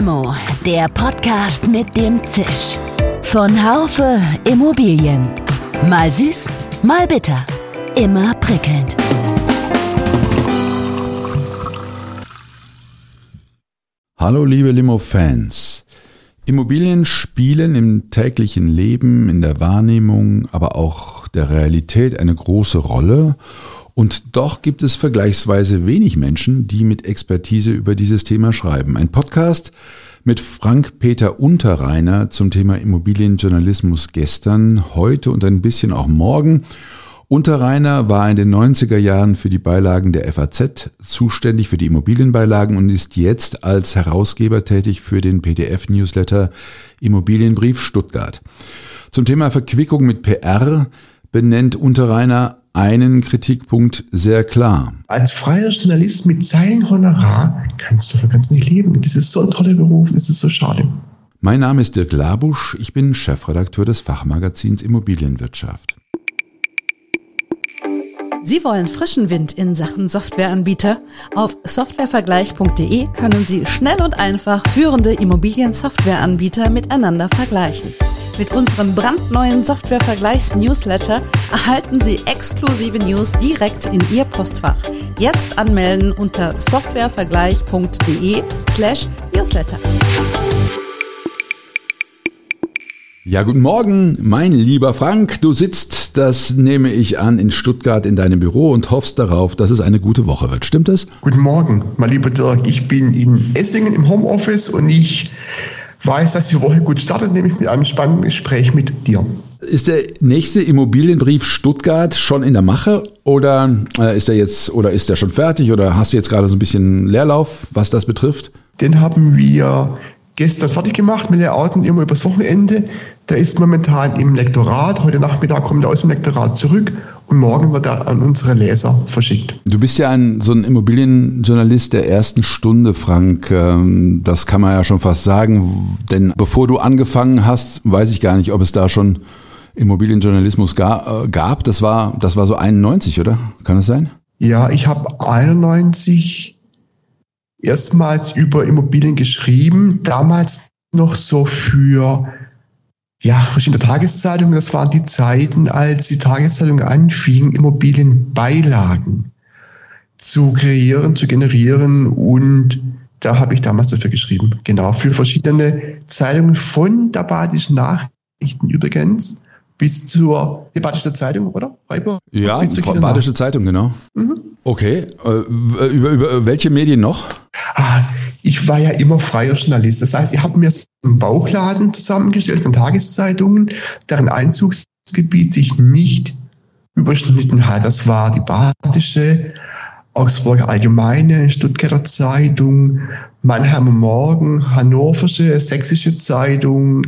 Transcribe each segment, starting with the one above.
Limo, der Podcast mit dem Zisch. Von Haufe Immobilien. Mal süß, mal bitter. Immer prickelnd. Hallo liebe Limo-Fans. Immobilien spielen im täglichen Leben, in der Wahrnehmung, aber auch der Realität eine große Rolle. Und doch gibt es vergleichsweise wenig Menschen, die mit Expertise über dieses Thema schreiben. Ein Podcast mit Frank-Peter Unterreiner zum Thema Immobilienjournalismus gestern, heute und ein bisschen auch morgen. Unterreiner war in den 90er Jahren für die Beilagen der FAZ zuständig für die Immobilienbeilagen und ist jetzt als Herausgeber tätig für den PDF-Newsletter Immobilienbrief Stuttgart. Zum Thema Verquickung mit PR benennt Unterreiner einen Kritikpunkt sehr klar. Als freier Journalist mit Zeilenhonorar kannst du ganz nicht leben. Das ist so ein toller Beruf, das ist so schade. Mein Name ist Dirk Labusch, ich bin Chefredakteur des Fachmagazins Immobilienwirtschaft. Sie wollen frischen Wind in Sachen Softwareanbieter? Auf softwarevergleich.de können Sie schnell und einfach führende Immobilien-Softwareanbieter miteinander vergleichen. Mit unserem brandneuen Softwarevergleichs-Newsletter erhalten Sie exklusive News direkt in Ihr Postfach. Jetzt anmelden unter softwarevergleich.de slash newsletter. Ja, guten Morgen, mein lieber Frank. Du sitzt, das nehme ich an, in Stuttgart in deinem Büro und hoffst darauf, dass es eine gute Woche wird. Stimmt das? Guten Morgen, mein lieber Dirk. Ich bin in Esslingen im Homeoffice und ich weiß, dass die Woche gut startet, nämlich mit einem spannenden Gespräch mit dir. Ist der nächste Immobilienbrief Stuttgart schon in der Mache oder äh, ist er jetzt oder ist er schon fertig oder hast du jetzt gerade so ein bisschen Leerlauf, was das betrifft? Den haben wir gestern fertig gemacht mit Layouten immer übers Wochenende. Der ist momentan im Lektorat. Heute Nachmittag kommt er aus dem Lektorat zurück und morgen wird er an unsere Leser verschickt. Du bist ja ein, so ein Immobilienjournalist der ersten Stunde, Frank. Ähm, das kann man ja schon fast sagen. Denn bevor du angefangen hast, weiß ich gar nicht, ob es da schon Immobilienjournalismus äh, gab. Das war, das war so 91, oder? Kann das sein? Ja, ich habe 91 erstmals über Immobilien geschrieben. Damals noch so für ja, verschiedene Tageszeitungen. Das waren die Zeiten, als die Tageszeitung anfing, Immobilienbeilagen zu kreieren, zu generieren. Und da habe ich damals dafür geschrieben. Genau, für verschiedene Zeitungen von der Badischen Nachrichten übrigens bis zur die Badische Zeitung, oder? Freiburg? Ja, Badische Zeitung, genau. Mhm. Okay. Äh, über, über welche Medien noch? Ah, ich war ja immer freier Journalist. Das heißt, ich habe mir einen Bauchladen zusammengestellt von Tageszeitungen, deren Einzugsgebiet sich nicht überschnitten hat. Das war die Badische, Augsburger Allgemeine, Stuttgarter Zeitung, Mannheimer Morgen, Hannoversche, Sächsische Zeitung,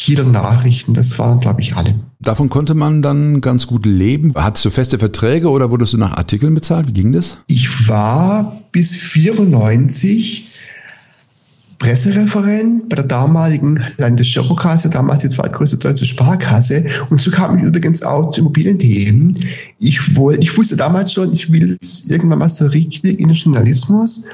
Kieler Nachrichten, das waren, glaube ich, alle. Davon konnte man dann ganz gut leben. Hattest du feste Verträge oder wurdest du nach Artikeln bezahlt? Wie ging das? Ich war bis 94 Pressereferent bei der damaligen Landesgirokasse, damals die zweitgrößte deutsche Sparkasse. Und so kam ich übrigens auch zu Immobilienthemen. Ich, wollte, ich wusste damals schon, ich will irgendwann mal so richtig in den Journalismus.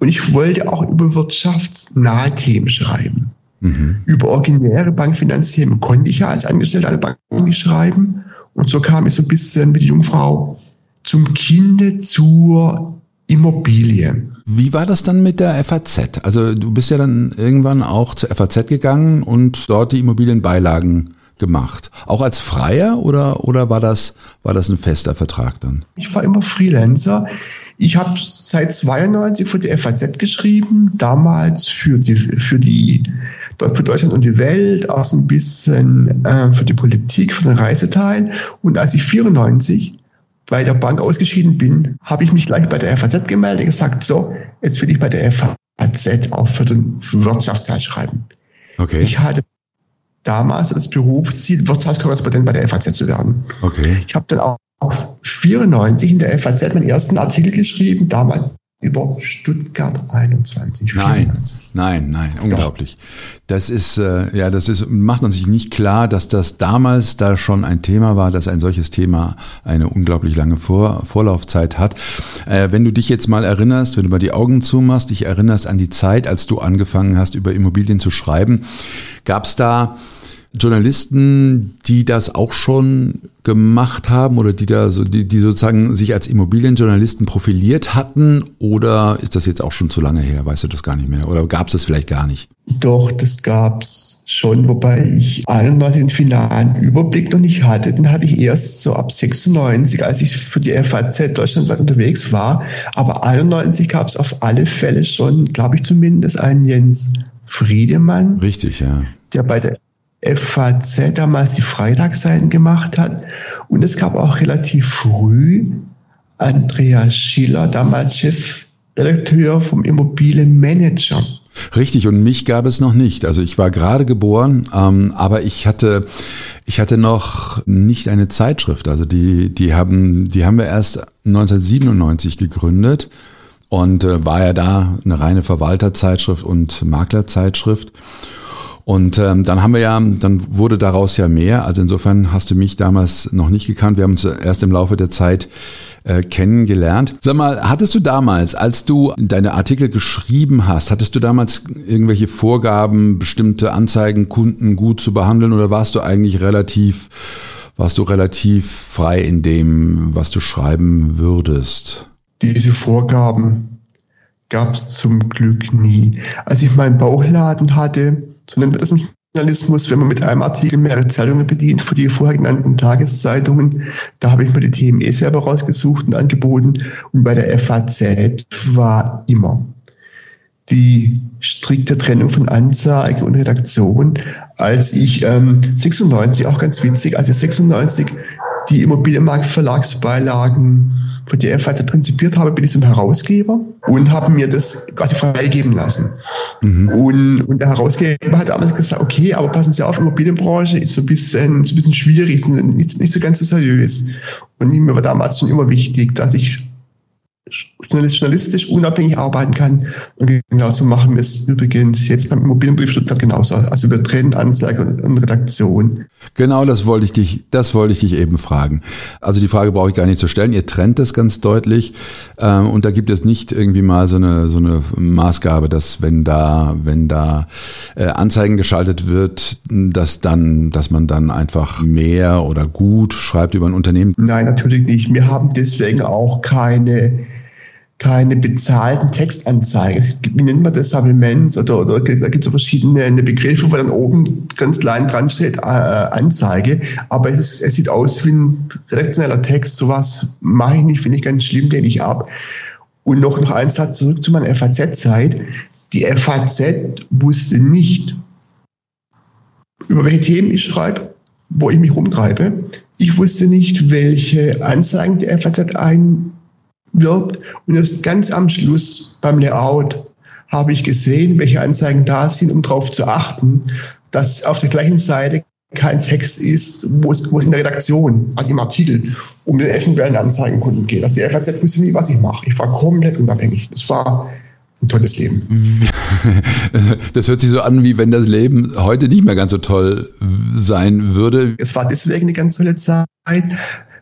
Und ich wollte auch über wirtschaftsnahe Themen schreiben. Mhm. Über originäre Bankfinanzierung konnte ich ja als Angestellter einer Bank nicht schreiben. Und so kam ich so ein bisschen mit der Jungfrau zum Kinde zur Immobilie. Wie war das dann mit der FAZ? Also du bist ja dann irgendwann auch zur FAZ gegangen und dort die Immobilienbeilagen gemacht. Auch als Freier oder, oder war, das, war das ein fester Vertrag dann? Ich war immer Freelancer. Ich habe seit 92 für die FAZ geschrieben, damals für die, für die für Deutschland und die Welt, auch so ein bisschen äh, für die Politik, für den Reiseteil. Und als ich 94 bei der Bank ausgeschieden bin, habe ich mich gleich bei der FAZ gemeldet und gesagt, so, jetzt will ich bei der FAZ auch für den Wirtschaftsteil schreiben. Okay. Ich hatte damals das Berufsziel, Wirtschaftskorrespondent bei der FAZ zu werden. Okay. Ich habe dann auch auf 94 in der FAZ meinen ersten Artikel geschrieben, damals über Stuttgart 21. Nein. Nein, nein, unglaublich. Das ist, äh, ja, das ist, macht man sich nicht klar, dass das damals da schon ein Thema war, dass ein solches Thema eine unglaublich lange Vor Vorlaufzeit hat. Äh, wenn du dich jetzt mal erinnerst, wenn du mal die Augen zumachst, dich erinnerst an die Zeit, als du angefangen hast, über Immobilien zu schreiben, gab es da Journalisten, die das auch schon gemacht haben oder die da so, die, die sozusagen sich als Immobilienjournalisten profiliert hatten? Oder ist das jetzt auch schon zu lange her? Weißt du das gar nicht mehr? Oder gab es das vielleicht gar nicht? Doch, das gab's schon, wobei ich einmal den finalen Überblick noch nicht hatte. Den hatte ich erst so ab 96, als ich für die FAZ deutschlandweit unterwegs war. Aber 91 gab's auf alle Fälle schon, glaube ich zumindest, einen Jens Friedemann. Richtig, ja. Der bei der FAZ damals die Freitagsseiten gemacht hat. Und es gab auch relativ früh Andreas Schiller, damals Chefredakteur vom Immobilienmanager. Richtig, und mich gab es noch nicht. Also ich war gerade geboren, ähm, aber ich hatte, ich hatte noch nicht eine Zeitschrift. Also die, die haben, die haben wir erst 1997 gegründet und äh, war ja da eine reine Verwalterzeitschrift und Maklerzeitschrift. Und ähm, dann haben wir ja, dann wurde daraus ja mehr. Also insofern hast du mich damals noch nicht gekannt. Wir haben uns erst im Laufe der Zeit äh, kennengelernt. Sag mal, hattest du damals, als du deine Artikel geschrieben hast, hattest du damals irgendwelche Vorgaben, bestimmte Anzeigen, Kunden gut zu behandeln oder warst du eigentlich relativ, warst du relativ frei in dem, was du schreiben würdest? Diese Vorgaben gab es zum Glück nie. Als ich meinen Bauchladen hatte, so nennt man das im Journalismus, wenn man mit einem Artikel mehrere Zeitungen bedient, für die vorher genannten Tageszeitungen. Da habe ich mir die eh selber rausgesucht und angeboten. Und bei der FAZ war immer die strikte Trennung von Anzeige und Redaktion. Als ich ähm, 96, auch ganz witzig, als ich 96 die Immobilienmarktverlagsbeilagen für die FAZ prinzipiert habe, bin ich zum Herausgeber und habe mir das quasi freigeben lassen. Mhm. Und, und der Herausgeber hat damals gesagt, okay, aber passen Sie auf, Immobilienbranche ist so ein bisschen, so ein bisschen schwierig, nicht, nicht so ganz so seriös. Und mir war damals schon immer wichtig, dass ich journalistisch unabhängig arbeiten kann. Und genauso machen wir es übrigens jetzt beim Immobilienbrief Stuttgart genauso. Also wir trennen Anzeige und Redaktion. Genau, das wollte ich dich, das wollte ich dich eben fragen. Also die Frage brauche ich gar nicht zu stellen. Ihr trennt das ganz deutlich. Ähm, und da gibt es nicht irgendwie mal so eine, so eine Maßgabe, dass wenn da, wenn da äh, Anzeigen geschaltet wird, dass dann, dass man dann einfach mehr oder gut schreibt über ein Unternehmen. Nein, natürlich nicht. Wir haben deswegen auch keine keine bezahlten Textanzeigen. Wie nennt man das? Supplements oder, oder da gibt es verschiedene Begriffe, wo dann oben ganz klein dran steht, äh, Anzeige. Aber es, ist, es sieht aus wie ein redaktioneller Text. Sowas mache ich nicht, finde ich ganz schlimm, den ich ab. Und noch, noch ein Satz zurück zu meiner FAZ-Zeit. Die FAZ wusste nicht, über welche Themen ich schreibe, wo ich mich rumtreibe. Ich wusste nicht, welche Anzeigen die FAZ ein wirbt. Und erst ganz am Schluss beim Layout habe ich gesehen, welche Anzeigen da sind, um darauf zu achten, dass auf der gleichen Seite kein Text ist, wo es, wo es in der Redaktion, also im Artikel, um den eventuellen Anzeigenkunden geht. Also die FAZ wusste nie, was ich mache. Ich war komplett unabhängig. Das war ein tolles Leben. Das hört sich so an, wie wenn das Leben heute nicht mehr ganz so toll sein würde. Es war deswegen eine ganz tolle Zeit,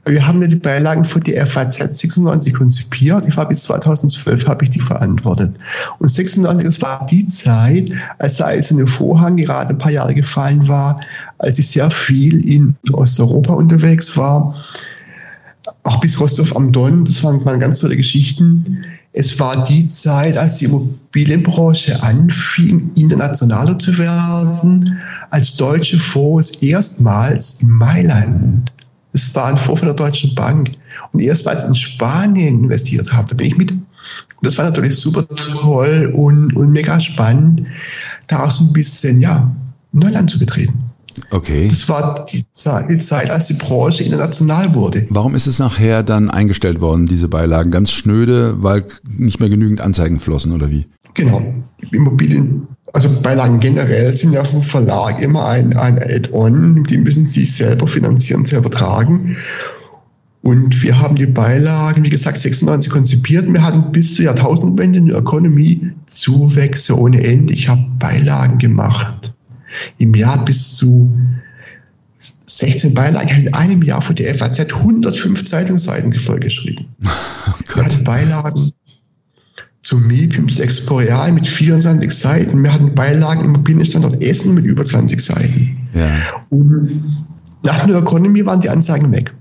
wir haben ja die Beilagen für die FAZ 96 konzipiert. Ich war bis 2012 habe ich die verantwortet. Und 96, das war die Zeit, als der eiserne Vorhang gerade ein paar Jahre gefallen war, als ich sehr viel in Osteuropa unterwegs war. Auch bis Rostov am Don, das waren, ganz tolle Geschichten. Es war die Zeit, als die Immobilienbranche anfing, internationaler zu werden, als deutsche Fonds erstmals in Mailand es war ein Vorfall der Deutschen Bank. Und erst weil ich in Spanien investiert habe, da bin ich mit. Das war natürlich super toll und, und mega spannend, da auch so ein bisschen, ja, Neuland zu betreten. Okay. Das war die Zeit, die Zeit, als die Branche international wurde. Warum ist es nachher dann eingestellt worden, diese Beilagen? Ganz schnöde, weil nicht mehr genügend Anzeigen flossen oder wie? Genau. Immobilien also Beilagen generell sind ja vom Verlag immer ein, ein Add-on, die müssen sich selber finanzieren, selber tragen. Und wir haben die Beilagen, wie gesagt, 96 konzipiert. Wir hatten bis zur Jahrtausendwende in der Ökonomie Zuwächse ohne Ende. Ich habe Beilagen gemacht. Im Jahr bis zu 16 Beilagen. Ich habe in einem Jahr für die FAZ 105 Zeitungsseiten vollgeschrieben. Oh wir hatten Beilagen zum MIPIM, zu Exporeal mit 24 Seiten. Wir hatten Beilagen im Immobilienstandort Essen mit über 20 Seiten. Ja. Und nach der Economy waren die Anzeigen weg.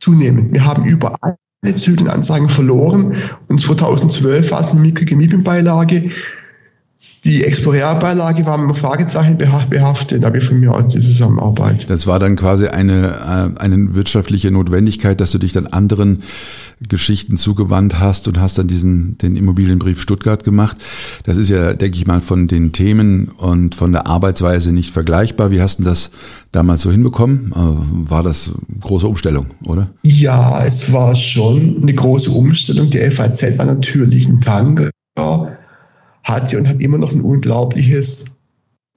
Zunehmend. Wir haben über alle Zyklenanzeigen verloren und 2012 war es eine mickrige MIPIM-Beilage die Explorialbeilage war mit Fragezeichen behaftet, da habe ich von mir aus die Zusammenarbeit. Das war dann quasi eine, äh, eine wirtschaftliche Notwendigkeit, dass du dich dann anderen Geschichten zugewandt hast und hast dann diesen, den Immobilienbrief Stuttgart gemacht. Das ist ja, denke ich mal, von den Themen und von der Arbeitsweise nicht vergleichbar. Wie hast du das damals so hinbekommen? Äh, war das eine große Umstellung, oder? Ja, es war schon eine große Umstellung. Die FAZ war natürlich ein Tanker hatte und hat immer noch ein unglaubliches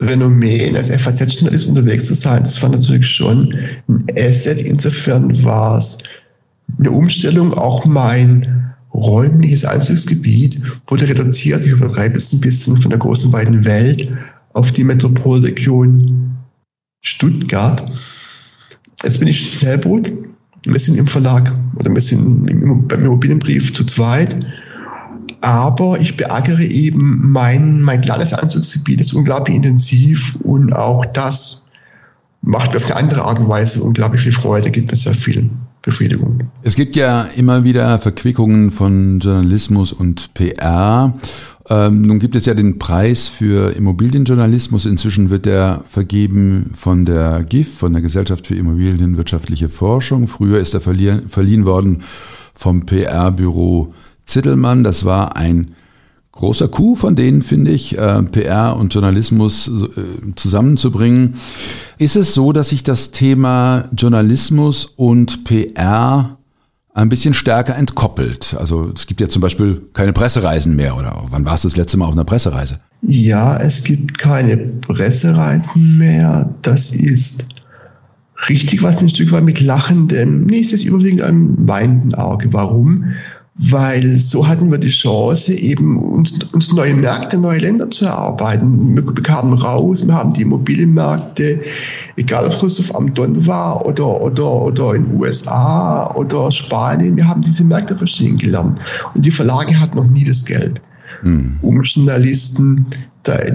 Renommee, als FAZ-Journalist unterwegs zu sein. Das war natürlich schon ein Asset. Insofern war es eine Umstellung. Auch mein räumliches Einzugsgebiet wurde reduziert. Ich übertreibe es ein bisschen von der großen weiten Welt auf die Metropolregion Stuttgart. Jetzt bin ich Schnellboot. Wir sind im Verlag oder wir sind beim Immobilienbrief zu zweit aber ich beackere eben mein, mein kleines Anzugsgebiet ist unglaublich intensiv und auch das macht mir auf eine andere Art und Weise unglaublich viel Freude, gibt mir sehr viel Befriedigung. Es gibt ja immer wieder Verquickungen von Journalismus und PR. Ähm, nun gibt es ja den Preis für Immobilienjournalismus. Inzwischen wird der vergeben von der GIF, von der Gesellschaft für Immobilienwirtschaftliche Forschung. Früher ist er verliehen, verliehen worden vom PR-Büro Zittelmann. Das war ein großer Coup von denen, finde ich, äh, PR und Journalismus äh, zusammenzubringen. Ist es so, dass sich das Thema Journalismus und PR ein bisschen stärker entkoppelt? Also es gibt ja zum Beispiel keine Pressereisen mehr oder wann warst du das letzte Mal auf einer Pressereise? Ja, es gibt keine Pressereisen mehr. Das ist richtig, was ein Stück weit mit lachendem, nee, es ist überwiegend einem weinenden Auge. Warum? Weil so hatten wir die Chance, eben uns, uns neue Märkte, neue Länder zu erarbeiten. Wir bekamen raus, wir haben die Immobilienmärkte, egal ob es am Don war oder, oder, oder in den USA oder Spanien, wir haben diese Märkte verstehen gelernt. Und die Verlage hatten noch nie das Geld, hm. um Journalisten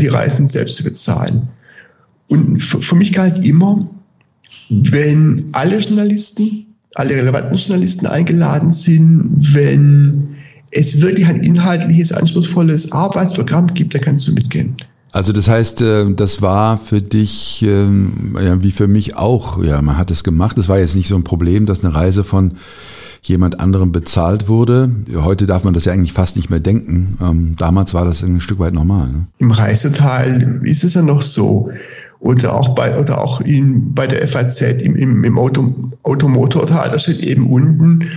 die Reisen selbst zu bezahlen. Und für, für mich galt immer, wenn alle Journalisten alle relevanten Journalisten eingeladen sind. Wenn es wirklich ein inhaltliches, anspruchsvolles Arbeitsprogramm gibt, dann kannst du mitgehen. Also das heißt, äh, das war für dich, ähm, ja, wie für mich auch, ja, man hat es gemacht. Es war jetzt nicht so ein Problem, dass eine Reise von jemand anderem bezahlt wurde. Heute darf man das ja eigentlich fast nicht mehr denken. Ähm, damals war das ein Stück weit normal. Ne? Im Reiseteil ist es ja noch so oder auch bei oder auch in, bei der FAZ im, im, im Auto, Automotorteil, da steht eben unten,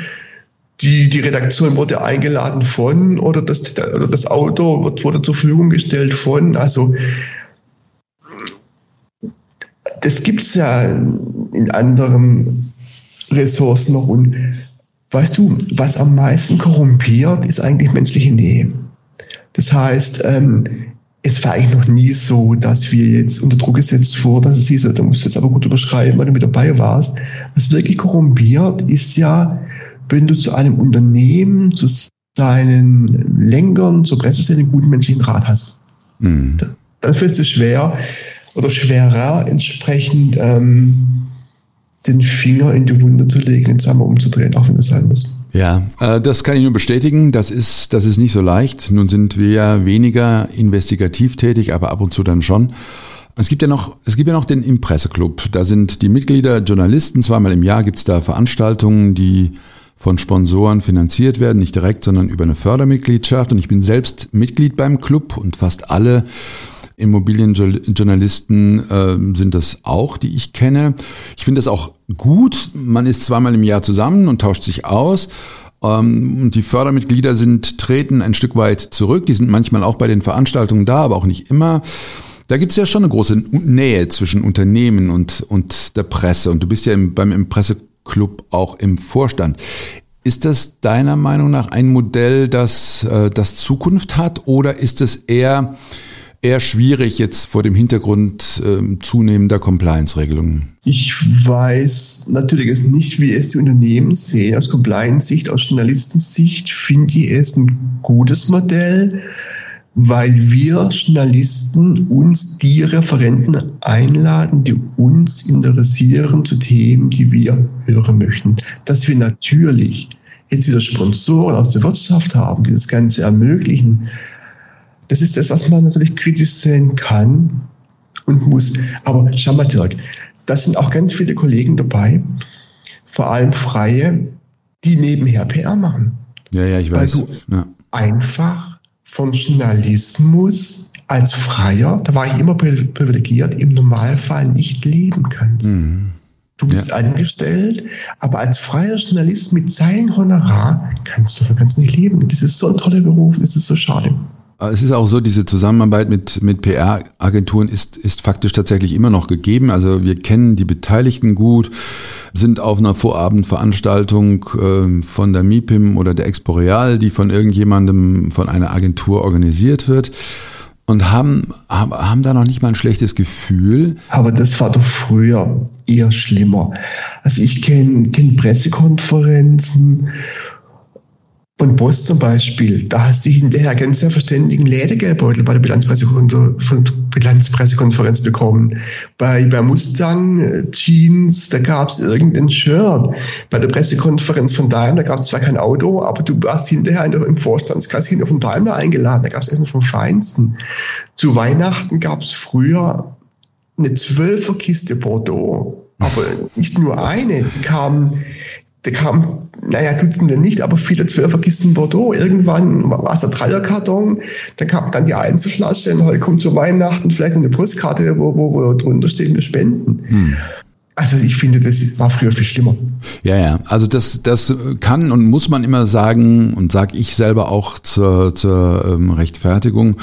die, die Redaktion wurde eingeladen von oder das, oder das Auto wurde zur Verfügung gestellt von. Also das gibt es ja in anderen Ressourcen noch. Und weißt du, was am meisten korrumpiert, ist eigentlich menschliche Nähe. Das heißt, ähm, es war eigentlich noch nie so, dass wir jetzt unter Druck gesetzt wurden, dass es hieß, da musst du jetzt aber gut überschreiben, weil du mit dabei warst. Was wirklich korrumpiert ist ja, wenn du zu einem Unternehmen, zu seinen Lenkern, zur Presse einen guten menschlichen Rat hast. Mhm. Dann fällt es schwer oder schwerer, entsprechend ähm, den Finger in die Wunde zu legen, den zweimal umzudrehen, auch wenn das sein muss. Ja, äh, das kann ich nur bestätigen. Das ist, das ist nicht so leicht. Nun sind wir ja weniger investigativ tätig, aber ab und zu dann schon. Es gibt ja noch, es gibt ja noch den Impresseclub. Da sind die Mitglieder Journalisten. Zweimal im Jahr gibt es da Veranstaltungen, die von Sponsoren finanziert werden, nicht direkt, sondern über eine Fördermitgliedschaft. Und ich bin selbst Mitglied beim Club und fast alle Immobilienjournalisten äh, sind das auch, die ich kenne. Ich finde das auch gut. Man ist zweimal im Jahr zusammen und tauscht sich aus. Ähm, und die Fördermitglieder sind, treten ein Stück weit zurück. Die sind manchmal auch bei den Veranstaltungen da, aber auch nicht immer. Da gibt es ja schon eine große Nähe zwischen Unternehmen und, und der Presse. Und du bist ja im, beim Impresse Club auch im Vorstand. Ist das deiner Meinung nach ein Modell, das, äh, das Zukunft hat oder ist es eher eher schwierig jetzt vor dem Hintergrund äh, zunehmender Compliance-Regelungen? Ich weiß natürlich jetzt nicht, wie es die Unternehmen sehen. Aus Compliance-Sicht, aus Journalistensicht finde ich es ein gutes Modell, weil wir Journalisten uns die Referenten einladen, die uns interessieren zu Themen, die wir hören möchten. Dass wir natürlich jetzt wieder Sponsoren aus der Wirtschaft haben, die das Ganze ermöglichen, das ist das, was man natürlich kritisch sehen kann und muss. Aber schau mal, Dirk, da sind auch ganz viele Kollegen dabei, vor allem Freie, die nebenher PR machen. Ja, ja, ich weiß. Weil du ja. einfach vom Journalismus als Freier, da war ich immer privilegiert, im Normalfall nicht leben kannst. Mhm. Du bist ja. angestellt, aber als freier Journalist mit seinem Honorar kannst du, kannst nicht leben. Das ist so ein toller Beruf, das ist so schade. Es ist auch so, diese Zusammenarbeit mit, mit PR-Agenturen ist, ist faktisch tatsächlich immer noch gegeben. Also wir kennen die Beteiligten gut, sind auf einer Vorabendveranstaltung äh, von der MIPIM oder der Exporeal, die von irgendjemandem von einer Agentur organisiert wird und haben, haben, haben da noch nicht mal ein schlechtes Gefühl. Aber das war doch früher eher schlimmer. Also ich kenne kenn Pressekonferenzen von Boss zum Beispiel, da hast du hinterher ganz selbstverständigen Ledergeldbeutel bei der Bilanzpressekonferenz bekommen. Bei, bei Mustang äh, Jeans, da gab es irgendein Shirt. Bei der Pressekonferenz von Daimler gab es zwar kein Auto, aber du warst hinterher im Vorstandskreis hinter von Daimler eingeladen. Da gab es Essen vom Feinsten. Zu Weihnachten gab es früher eine Zwölferkiste Bordeaux. Aber nicht nur eine, die kam da kam, naja, Dutzende nicht, aber viele Zwölferkisten Bordeaux. Irgendwann war es ein Dreierkarton, dann kam dann die Einzelflasche und heute kommt zu Weihnachten vielleicht eine Postkarte, wo, wo, wo drunter steht, wir spenden. Hm. Also ich finde, das war früher viel schlimmer. Ja, ja. Also das, das kann und muss man immer sagen und sage ich selber auch zur, zur ähm, Rechtfertigung.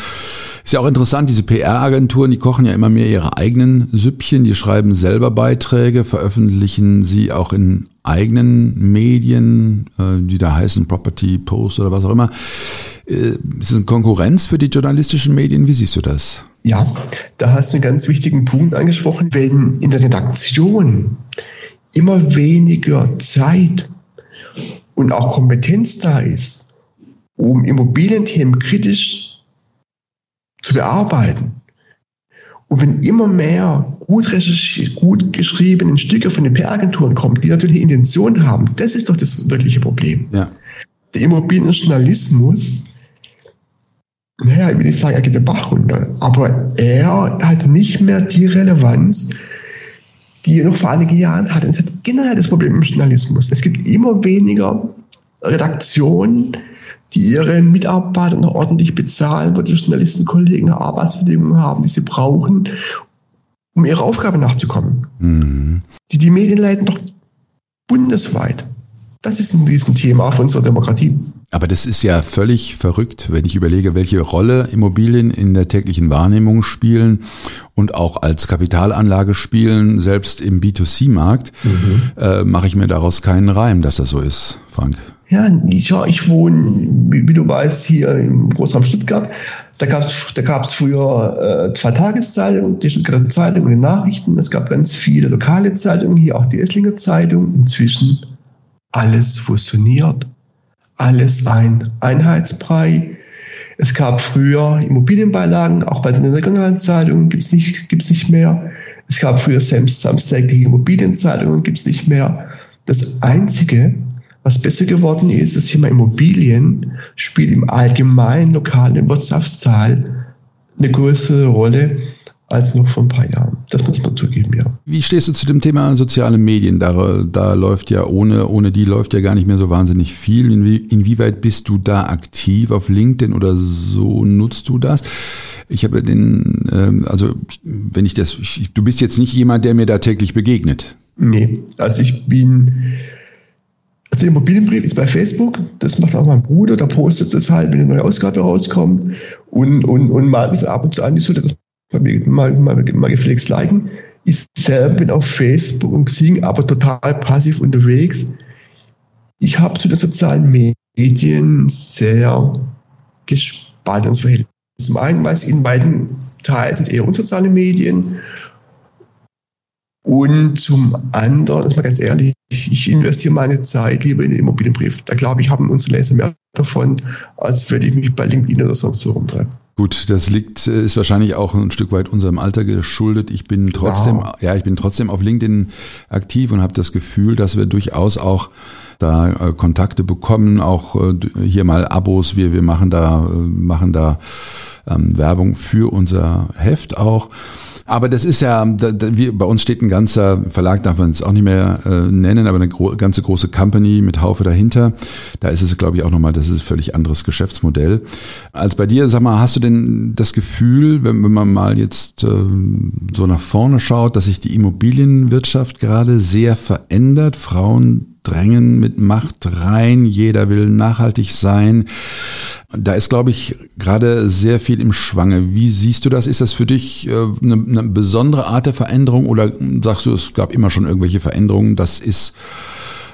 Ist ja auch interessant, diese PR-Agenturen, die kochen ja immer mehr ihre eigenen Süppchen, die schreiben selber Beiträge, veröffentlichen sie auch in eigenen Medien, äh, die da heißen Property Post oder was auch immer. Äh, ist es eine Konkurrenz für die journalistischen Medien? Wie siehst du das? Ja, da hast du einen ganz wichtigen Punkt angesprochen. Wenn in der Redaktion immer weniger Zeit und auch Kompetenz da ist, um Immobilienthemen kritisch zu bearbeiten, und wenn immer mehr gut, gut geschriebene Stücke von den PR-Agenturen kommen, die natürlich Intention haben, das ist doch das wirkliche Problem. Ja. Der Immobilienjournalismus naja, ich will nicht sagen, er geht den Bach runter, aber er hat nicht mehr die Relevanz, die er noch vor einigen Jahren hatte. Es hat generell das Problem im Journalismus. Es gibt immer weniger Redaktionen, die ihre Mitarbeiter noch ordentlich bezahlen, wo die Journalistenkollegen Arbeitsbedingungen haben, die sie brauchen, um ihrer Aufgabe nachzukommen. Mhm. Die, die Medien leiden doch bundesweit. Das ist ein Riesenthema für unsere Demokratie. Aber das ist ja völlig verrückt, wenn ich überlege, welche Rolle Immobilien in der täglichen Wahrnehmung spielen und auch als Kapitalanlage spielen, selbst im B2C-Markt, mhm. äh, mache ich mir daraus keinen Reim, dass das so ist, Frank. Ja, ich, ja, ich wohne, wie, du weißt, hier im Großraum Stuttgart. Da gab es da gab's früher äh, zwei Tageszeitungen, die Stuttgarter Zeitung und die Nachrichten. Es gab ganz viele lokale Zeitungen, hier auch die Esslinger Zeitung. Inzwischen alles fusioniert, alles ein Einheitsbrei. Es gab früher Immobilienbeilagen, auch bei den regionalen Zeitungen gibt es nicht, gibt's nicht mehr. Es gab früher samstägliche Immobilienzeitungen, gibt es nicht mehr. Das Einzige, was besser geworden ist, das Thema Immobilien spielt im allgemeinen lokalen Wirtschaftszahl eine größere Rolle als noch vor ein paar Jahren. Das muss man zugeben, ja. Wie stehst du zu dem Thema soziale Medien? Da, da läuft ja ohne, ohne die läuft ja gar nicht mehr so wahnsinnig viel. Inwie, inwieweit bist du da aktiv auf LinkedIn oder so nutzt du das? Ich habe den, ähm, also wenn ich das, ich, du bist jetzt nicht jemand, der mir da täglich begegnet. Nee, also ich bin, also der Immobilienbrief ist bei Facebook, das macht auch mein Bruder, da postet es halt, wenn eine neue Ausgabe rauskommt und, und, und malt mich ab und zu an, die so, das mal, mal, mal gefälligst liken. Ich selber bin auf Facebook und Xing aber total passiv unterwegs. Ich habe zu den sozialen Medien sehr gespaltenes Verhältnis. Zum einen, weil es in beiden Teilen sind eher unsoziale Medien und zum anderen, das mal ganz ehrlich, ich investiere meine Zeit lieber in den Immobilienbrief. Da glaube ich, haben unsere Leser mehr davon, als würde ich mich bei LinkedIn oder sonst so rumtreiben. Gut, das liegt, äh, ist wahrscheinlich auch ein Stück weit unserem Alter geschuldet. Ich bin trotzdem, ja, ja ich bin trotzdem auf LinkedIn aktiv und habe das Gefühl, dass wir durchaus auch da äh, Kontakte bekommen, auch äh, hier mal Abos, wir, wir machen da, äh, machen da ähm, Werbung für unser Heft auch. Aber das ist ja, da, da, wir, bei uns steht ein ganzer Verlag, darf man es auch nicht mehr äh, nennen, aber eine gro ganze große Company mit Haufe dahinter. Da ist es, glaube ich, auch nochmal, das ist ein völlig anderes Geschäftsmodell. Als bei dir, sag mal, hast du denn das Gefühl, wenn, wenn man mal jetzt äh, so nach vorne schaut, dass sich die Immobilienwirtschaft gerade sehr verändert? Frauen drängen mit Macht rein, jeder will nachhaltig sein. Da ist, glaube ich, gerade sehr viel im Schwange. Wie siehst du das? Ist das für dich äh, eine, eine besondere Art der Veränderung oder sagst du, es gab immer schon irgendwelche Veränderungen? Das ist,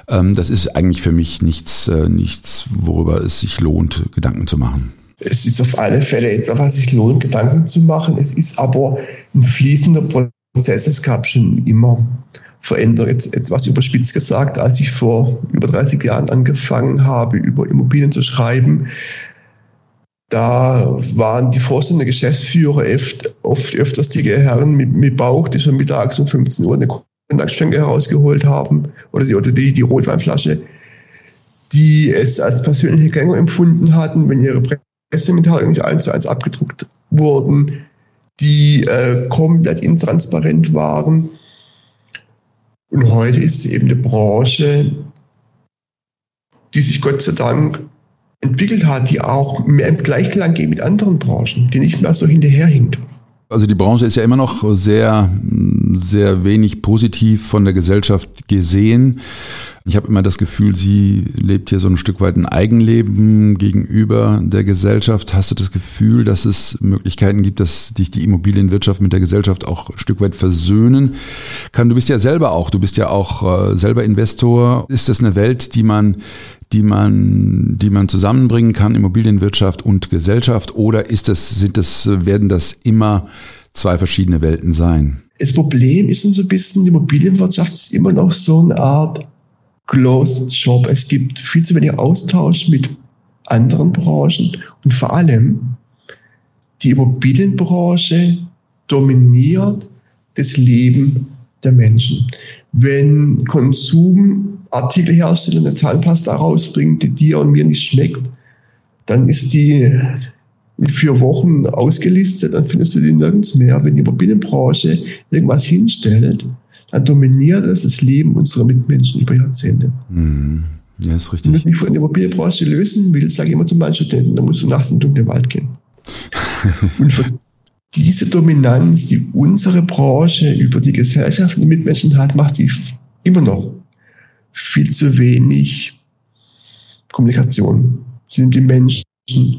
ähm, das ist eigentlich für mich nichts, äh, nichts, worüber es sich lohnt, Gedanken zu machen. Es ist auf alle Fälle etwas, was sich lohnt, Gedanken zu machen. Es ist aber ein fließender Prozess. Es gab schon immer Veränderungen. Jetzt, jetzt was überspitzt gesagt, als ich vor über 30 Jahren angefangen habe, über Immobilien zu schreiben, da waren die Vorstände, Geschäftsführer oft, oft öfters die Herren mit, mit Bauch, die schon mittags um 15 Uhr eine Kontaktschränke herausgeholt haben oder die, oder die, die Rotweinflasche, die es als persönliche Kränkung empfunden hatten, wenn ihre Pressemitteilungen nicht eins zu eins abgedruckt wurden, die äh, komplett intransparent waren. Und heute ist es eben eine Branche, die sich Gott sei Dank entwickelt hat, die auch mehr im Gleichklang geht mit anderen Branchen, die nicht mehr so hinterherhinkt. Also die Branche ist ja immer noch sehr, sehr wenig positiv von der Gesellschaft gesehen. Ich habe immer das Gefühl, sie lebt hier so ein Stück weit ein Eigenleben gegenüber der Gesellschaft. Hast du das Gefühl, dass es Möglichkeiten gibt, dass dich die Immobilienwirtschaft mit der Gesellschaft auch ein Stück weit versöhnen kann? Du bist ja selber auch, du bist ja auch äh, selber Investor. Ist das eine Welt, die man die man, die man zusammenbringen kann, Immobilienwirtschaft und Gesellschaft? Oder ist das, sind das, werden das immer zwei verschiedene Welten sein? Das Problem ist so ein bisschen, die Immobilienwirtschaft ist immer noch so eine Art Closed Shop. Es gibt viel zu wenig Austausch mit anderen Branchen und vor allem die Immobilienbranche dominiert das Leben der Menschen. Wenn Konsumartikelhersteller eine Zahnpasta rausbringt, die dir und mir nicht schmeckt, dann ist die in vier Wochen ausgelistet, dann findest du die nirgends mehr. Wenn die Immobilienbranche irgendwas hinstellt, dominiert es das Leben unserer Mitmenschen über Jahrzehnte. Mhm. Ja, ist richtig. Wenn du dich von der Immobilienbranche lösen willst, sage ich immer zu meinen Studenten, dann musst du nachts in den dunklen Wald gehen. und für diese Dominanz, die unsere Branche über die Gesellschaft und die Mitmenschen hat, macht sie immer noch viel zu wenig Kommunikation. Sie sind die Menschen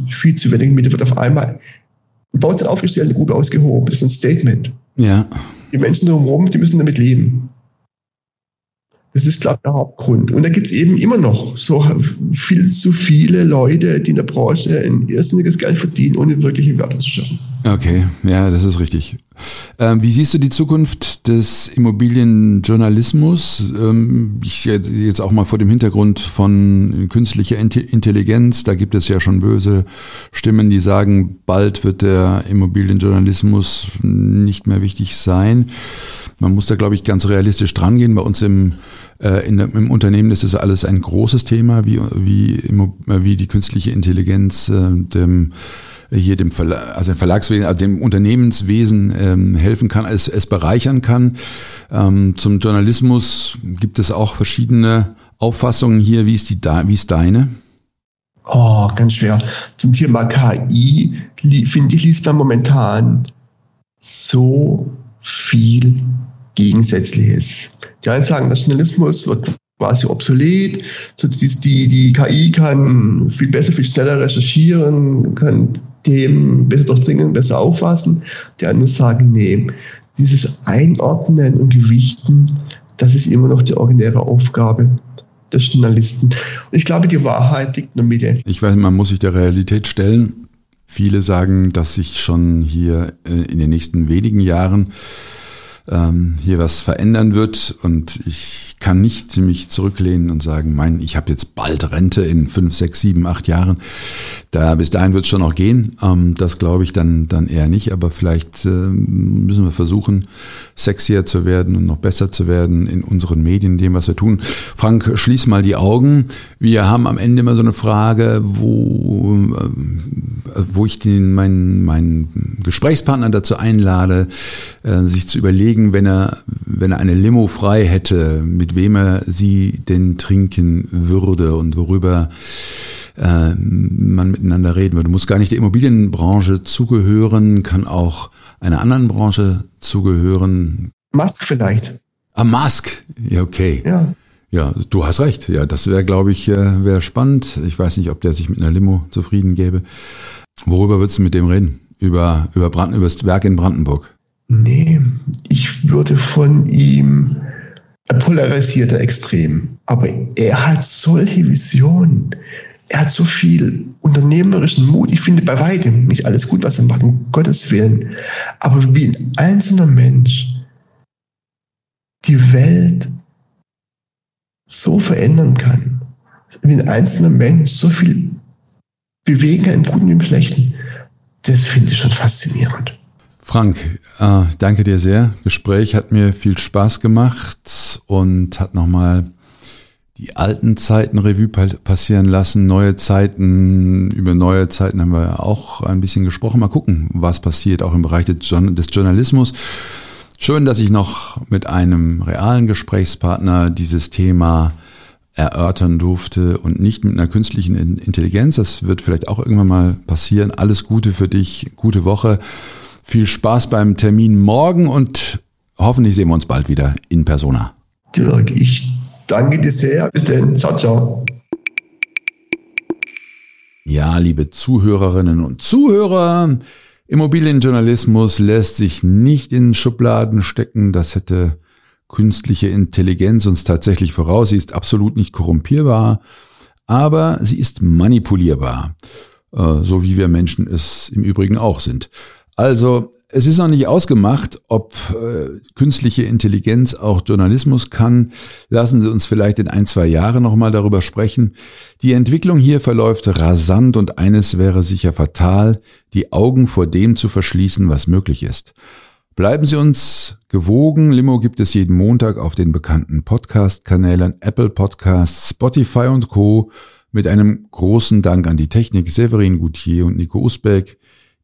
viel zu wenig mit, wird auf einmal baut dann aufgestellt, eine Grube ausgehoben. Das ist ein Statement. Ja. Die Menschen drumherum, die müssen damit leben. Das ist, glaube ich, der Hauptgrund. Und da gibt es eben immer noch so viel zu viele Leute, die in der Branche ein irrsinniges Geld verdienen, ohne wirkliche Werte zu schaffen. Okay, ja, das ist richtig. Ähm, wie siehst du die Zukunft des Immobilienjournalismus? Ähm, ich jetzt auch mal vor dem Hintergrund von künstlicher Intelligenz, da gibt es ja schon böse Stimmen, die sagen, bald wird der Immobilienjournalismus nicht mehr wichtig sein. Man muss da, glaube ich, ganz realistisch drangehen. Bei uns im, äh, in, im Unternehmen ist das alles ein großes Thema, wie, wie, äh, wie die künstliche Intelligenz äh, dem hier dem Verla also dem Verlagswesen, also dem Unternehmenswesen ähm, helfen kann, es, es bereichern kann. Ähm, zum Journalismus gibt es auch verschiedene Auffassungen hier. Wie ist die, wie ist deine? Oh, ganz schwer. Zum Thema KI finde ich liest man momentan so viel Gegensätzliches. Die einen sagen, der Journalismus wird quasi obsolet. Die, die KI kann viel besser, viel schneller recherchieren, kann Themen besser durchdringen, besser auffassen. Die anderen sagen, nee, dieses Einordnen und Gewichten, das ist immer noch die originäre Aufgabe des Journalisten. Und ich glaube, die Wahrheit liegt in der Mitte. Ich weiß, man muss sich der Realität stellen. Viele sagen, dass sich schon hier äh, in den nächsten wenigen Jahren ähm, hier was verändern wird. Und ich kann nicht mich zurücklehnen und sagen, mein, ich habe jetzt bald Rente in fünf, sechs, sieben, acht Jahren. Da bis dahin wird es schon noch gehen. Ähm, das glaube ich dann dann eher nicht. Aber vielleicht äh, müssen wir versuchen, sexier zu werden und noch besser zu werden in unseren Medien, in dem, was wir tun. Frank, schließ mal die Augen. Wir haben am Ende immer so eine Frage, wo, äh, wo ich den, meinen, meinen Gesprächspartner dazu einlade, äh, sich zu überlegen, wenn er, wenn er eine Limo frei hätte, mit wem er sie denn trinken würde und worüber äh, man miteinander reden würde. Muss gar nicht der Immobilienbranche zugehören, kann auch einer anderen Branche zugehören. Musk vielleicht. Ah, Musk. Ja, okay. Ja. Ja, du hast recht. Ja, das wäre, glaube ich, äh, wäre spannend. Ich weiß nicht, ob der sich mit einer Limo zufrieden gäbe. Worüber würdest du mit dem reden? Über, über, Brand, über das Werk in Brandenburg? Nee, ich würde von ihm polarisierter Extrem. Aber er hat solche Visionen. Er hat so viel unternehmerischen Mut. Ich finde bei weitem nicht alles gut, was er macht, um Gottes Willen. Aber wie ein einzelner Mensch die Welt so verändern kann, wie ein einzelner Mensch so viel bewegen kann, im Guten wie im Schlechten, das finde ich schon faszinierend. Frank, äh, danke dir sehr. Gespräch hat mir viel Spaß gemacht und hat nochmal die alten Zeiten Revue passieren lassen, neue Zeiten, über neue Zeiten haben wir auch ein bisschen gesprochen. Mal gucken, was passiert, auch im Bereich des, Journalismus. Schön, dass ich noch mit einem realen Gesprächspartner dieses Thema erörtern durfte und nicht mit einer künstlichen Intelligenz. Das wird vielleicht auch irgendwann mal passieren. Alles Gute für dich, gute Woche. Viel Spaß beim Termin morgen und hoffentlich sehen wir uns bald wieder in Persona. Dirk, ich Danke dir sehr. Bis dann. Ciao, ciao. Ja, liebe Zuhörerinnen und Zuhörer, Immobilienjournalismus lässt sich nicht in Schubladen stecken. Das hätte künstliche Intelligenz uns tatsächlich voraus. Sie ist absolut nicht korrumpierbar, aber sie ist manipulierbar, äh, so wie wir Menschen es im Übrigen auch sind. Also es ist noch nicht ausgemacht, ob äh, künstliche Intelligenz auch Journalismus kann. Lassen Sie uns vielleicht in ein, zwei Jahren nochmal darüber sprechen. Die Entwicklung hier verläuft rasant und eines wäre sicher fatal, die Augen vor dem zu verschließen, was möglich ist. Bleiben Sie uns gewogen. Limo gibt es jeden Montag auf den bekannten Podcast-Kanälen Apple Podcasts, Spotify und Co. Mit einem großen Dank an die Technik Severin Gutier und Nico Usbeck.